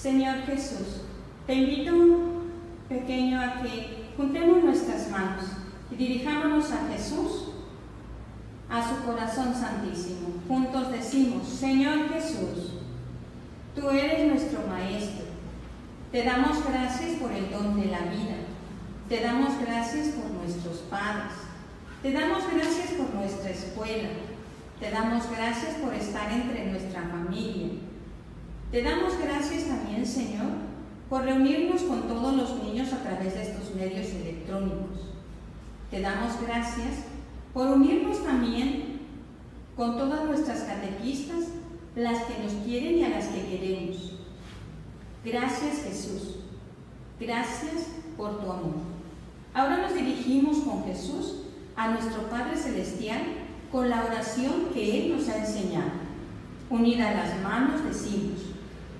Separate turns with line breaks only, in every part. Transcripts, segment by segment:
Señor Jesús, te invito, pequeño, a que juntemos nuestras manos y dirijámonos a Jesús, a su corazón santísimo. Juntos decimos, Señor Jesús, tú eres nuestro Maestro. Te damos gracias por el don de la vida. Te damos gracias por nuestros padres. Te damos gracias por nuestra escuela. Te damos gracias por estar entre nuestra familia. Te damos gracias también, Señor, por reunirnos con todos los niños a través de estos medios electrónicos. Te damos gracias por unirnos también con todas nuestras catequistas, las que nos quieren y a las que queremos. Gracias Jesús. Gracias por tu amor. Ahora nos dirigimos con Jesús a nuestro Padre Celestial con la oración que Él nos ha enseñado. Unida a las manos decimos,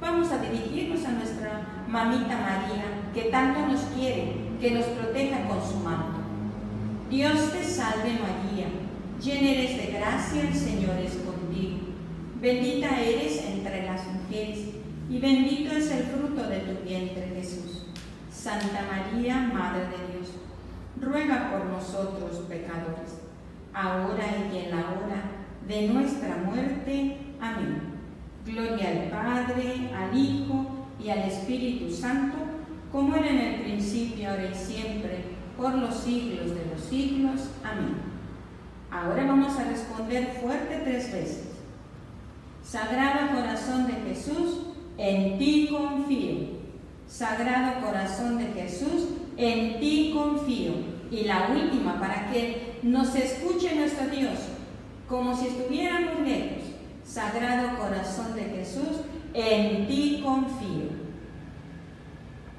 Vamos a dirigirnos a nuestra mamita María, que tanto nos quiere, que nos proteja con su manto. Dios te salve María, llena eres de gracia, el Señor es contigo. Bendita eres entre las mujeres, y bendito es el fruto de tu vientre Jesús. Santa María, Madre de Dios, ruega por nosotros pecadores, ahora y en la hora de nuestra muerte. Amén. Gloria al Padre, al Hijo y al Espíritu Santo, como era en el principio, ahora y siempre, por los siglos de los siglos. Amén. Ahora vamos a responder fuerte tres veces. Sagrado Corazón de Jesús, en ti confío. Sagrado Corazón de Jesús, en ti confío. Y la última, para que nos escuche nuestro Dios, como si estuviéramos lejos. Sagrado Corazón de Jesús, en ti confío.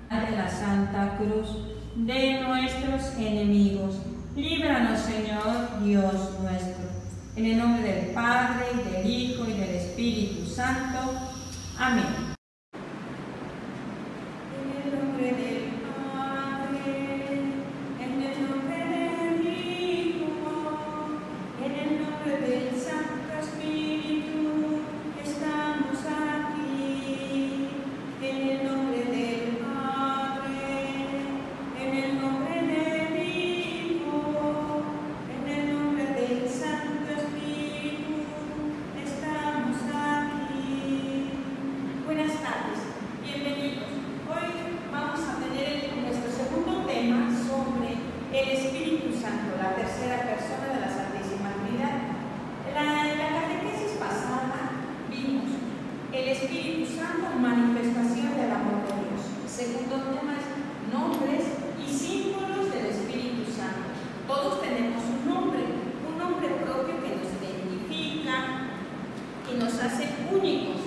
De la Santa Cruz de nuestros enemigos, líbranos Señor Dios nuestro. En el nombre del Padre, y del Hijo, y del Espíritu Santo. Amén.
Juan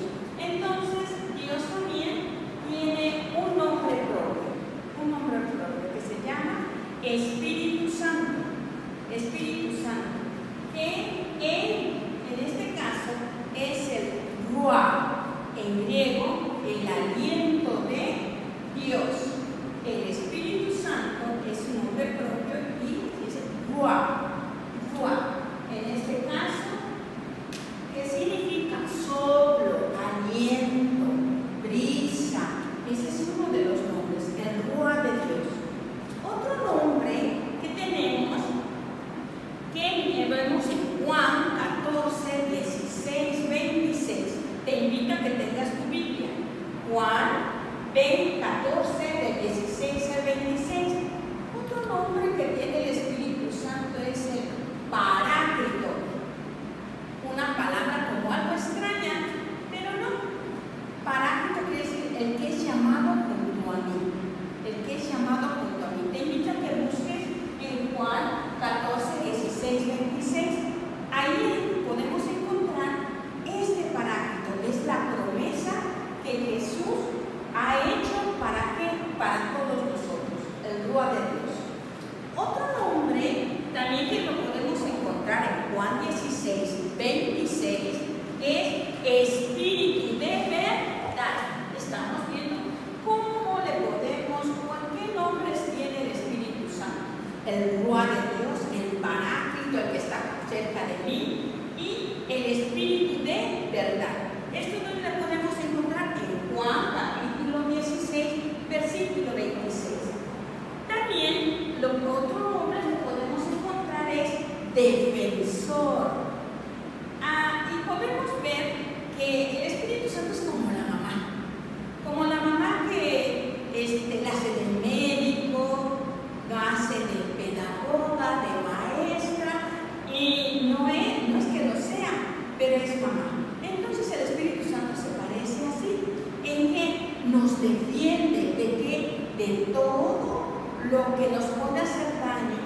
de todo lo que nos puede hacer daño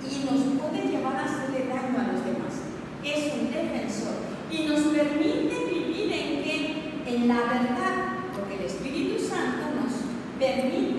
y nos puede llevar a hacerle daño a los demás. Es un defensor y nos permite vivir en qué? En la verdad, porque el Espíritu Santo nos permite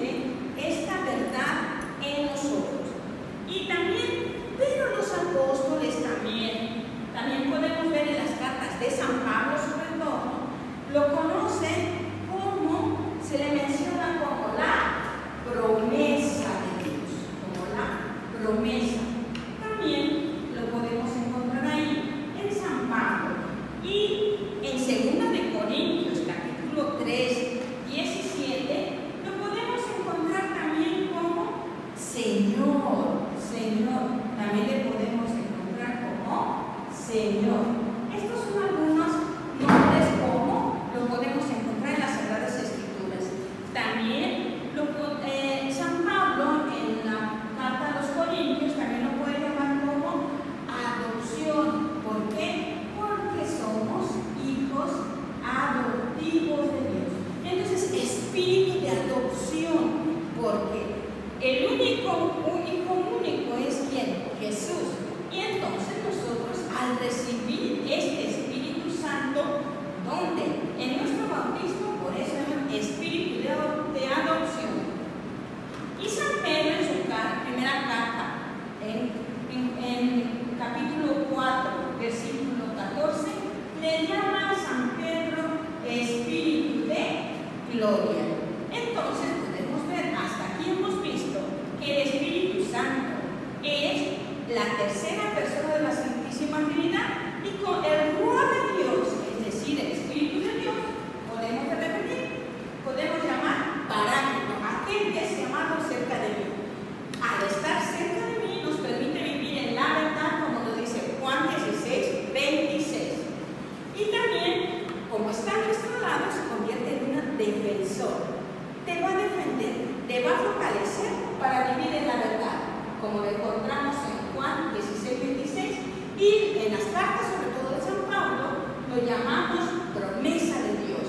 Te va a defender, te va a fortalecer para vivir en la verdad, como lo encontramos en Juan 16, 26 y en las cartas, sobre todo de San Pablo, lo llamamos promesa de Dios.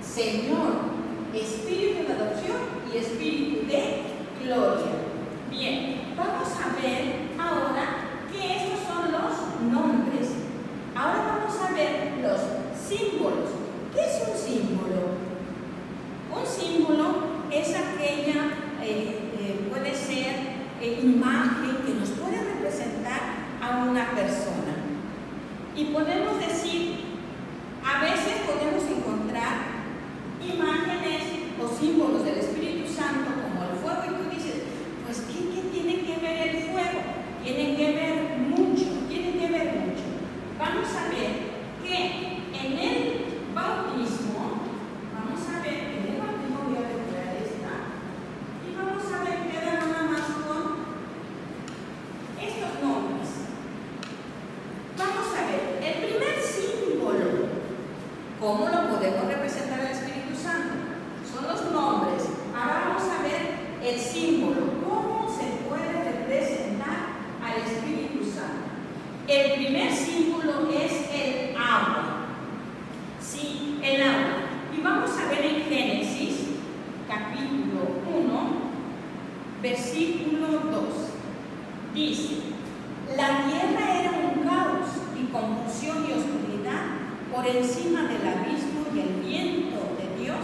Señor, espíritu de adopción y espíritu de gloria. Bien, vamos a ver versículo 2, dice, la tierra era un caos y confusión y oscuridad por encima del abismo y el viento de Dios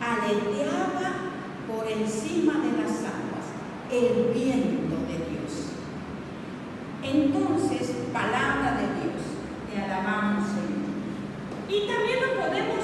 aleteaba por encima de las aguas, el viento de Dios. Entonces, palabra de Dios, te alabamos Señor. Y también lo podemos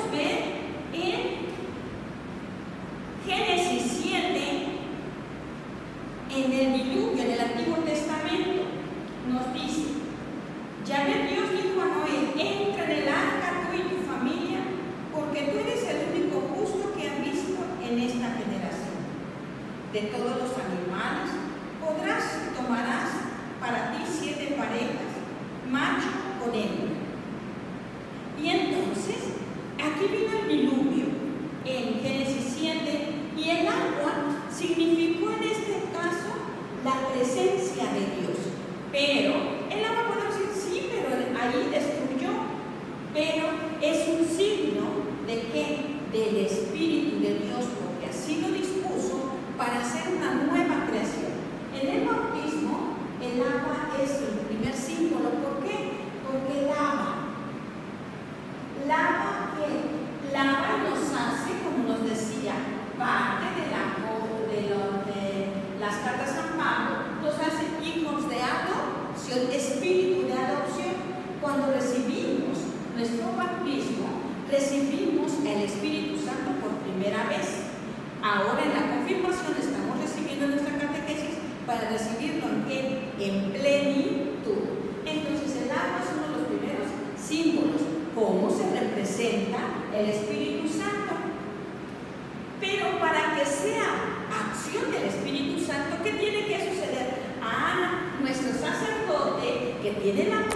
recibimos el Espíritu Santo por primera vez. Ahora en la confirmación estamos recibiendo nuestra catequesis para recibirlo en, plenitud. Entonces el agua es uno de los primeros símbolos, cómo se representa el Espíritu Santo. Pero para que sea acción del Espíritu Santo, ¿qué tiene que suceder? Ah, nuestro sacerdote que tiene la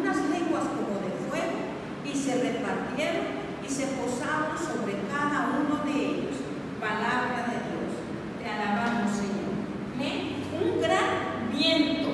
unas lenguas como de fuego y se repartieron y se posaron sobre cada uno de ellos. Palabra de Dios. Te alabamos, Señor. ¿Eh? Un gran viento.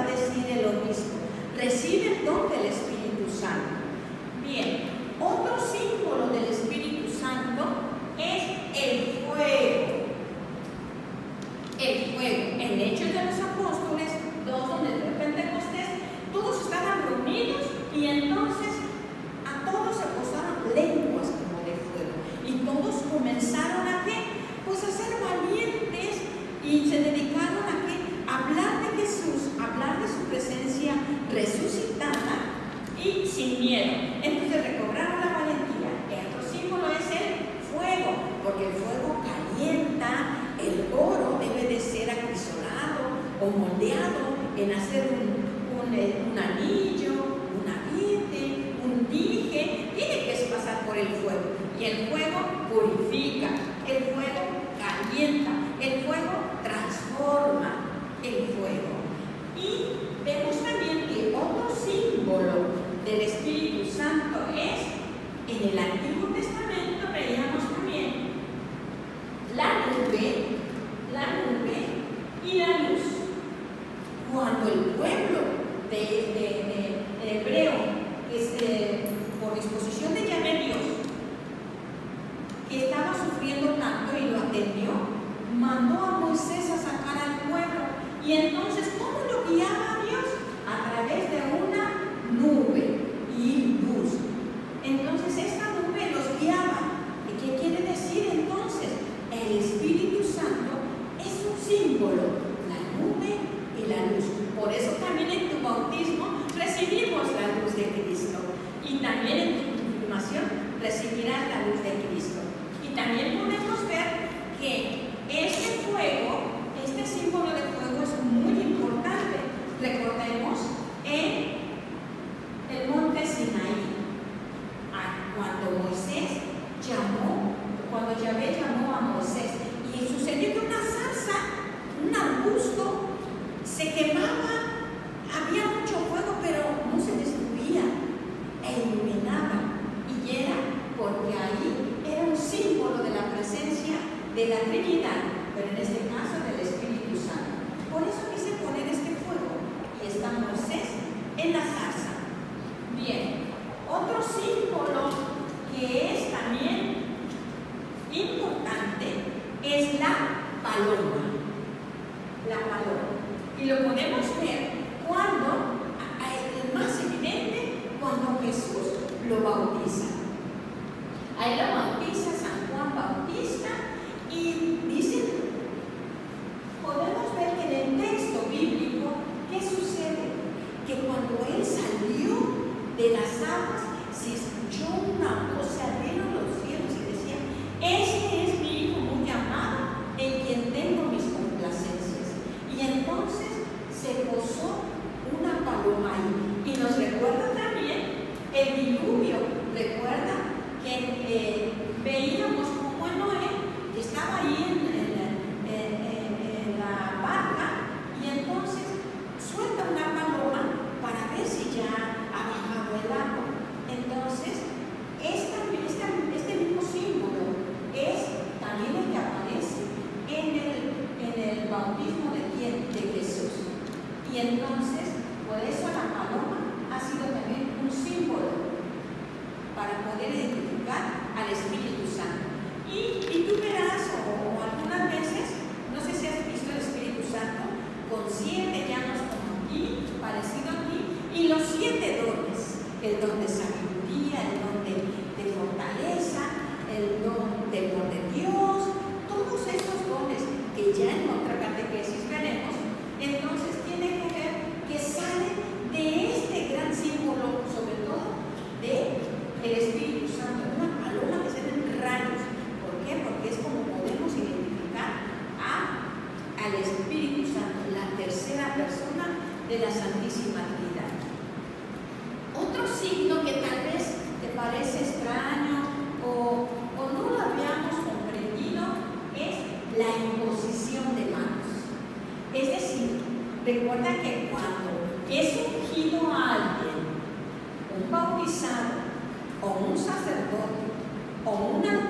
a decir el obispo, recibe el don del Espíritu Santo. en hacer un, un, eh, un anillo, un aguete, un dije, tiene que pasar por el fuego. Y el fuego purifica, el fuego calienta. se entonces, por eso la paloma ha sido también un símbolo para poder identificar al Espíritu Santo. Y, tú verás, o, algunas veces, no sé si has visto el Espíritu Santo, con siete llamas como aquí, parecido aquí, y los siete dones, el don de de la Santísima Trinidad. Otro signo que tal vez te parece extraño o, no lo habíamos comprendido es la imposición de manos. Es decir, recuerda que cuando es ungido a alguien, un bautizado o un sacerdote o una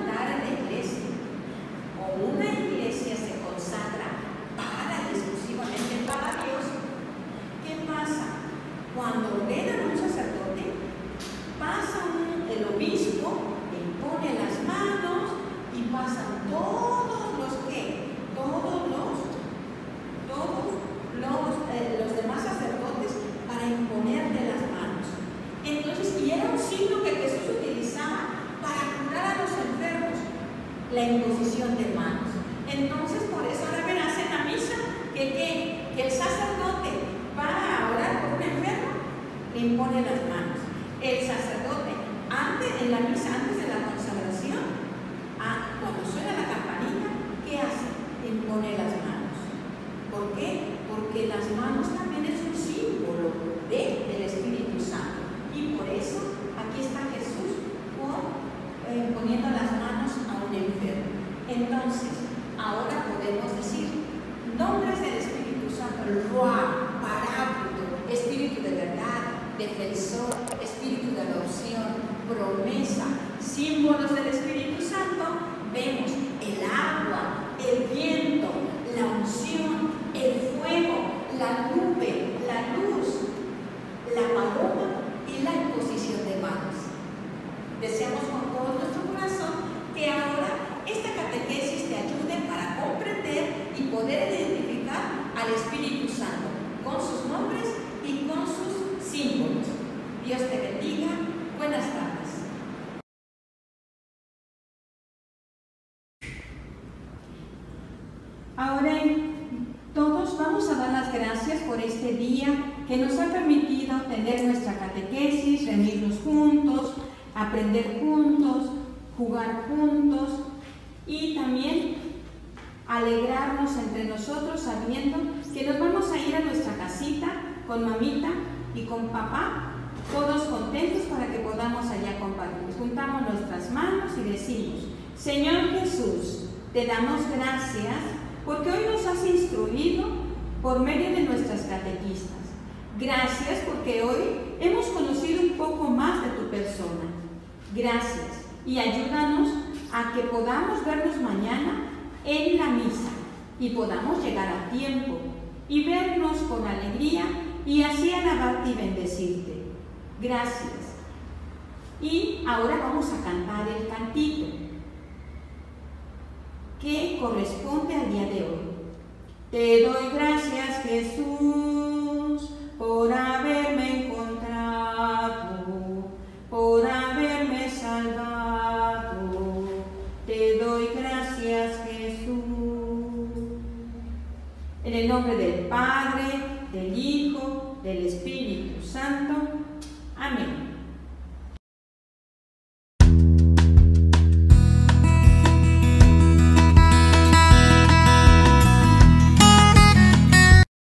Ruá, paráclito, espíritu de verdad, defensor, espíritu de adopción, promesa, símbolos del Espíritu Santo, vemos el agua, el viento, la unción, el fuego, la nube, la luz, la paloma y la imposición de manos. Deseamos
por este día que nos ha permitido tener nuestra catequesis, reunirnos juntos, aprender juntos, jugar juntos y también alegrarnos entre nosotros sabiendo que nos vamos a ir a nuestra casita con mamita y con papá, todos contentos para que podamos allá compartir. Juntamos nuestras manos y decimos, Señor Jesús, te damos gracias porque hoy nos has instruido por medio de nuestras catequistas. Gracias porque hoy hemos conocido un poco más de tu persona. Gracias y ayúdanos a que podamos vernos mañana en la misa y podamos llegar a tiempo y vernos con alegría y así alabarte y bendecirte. Gracias. Y ahora vamos a cantar el cantito que corresponde al día de hoy. Te doy gracias Jesús por haberme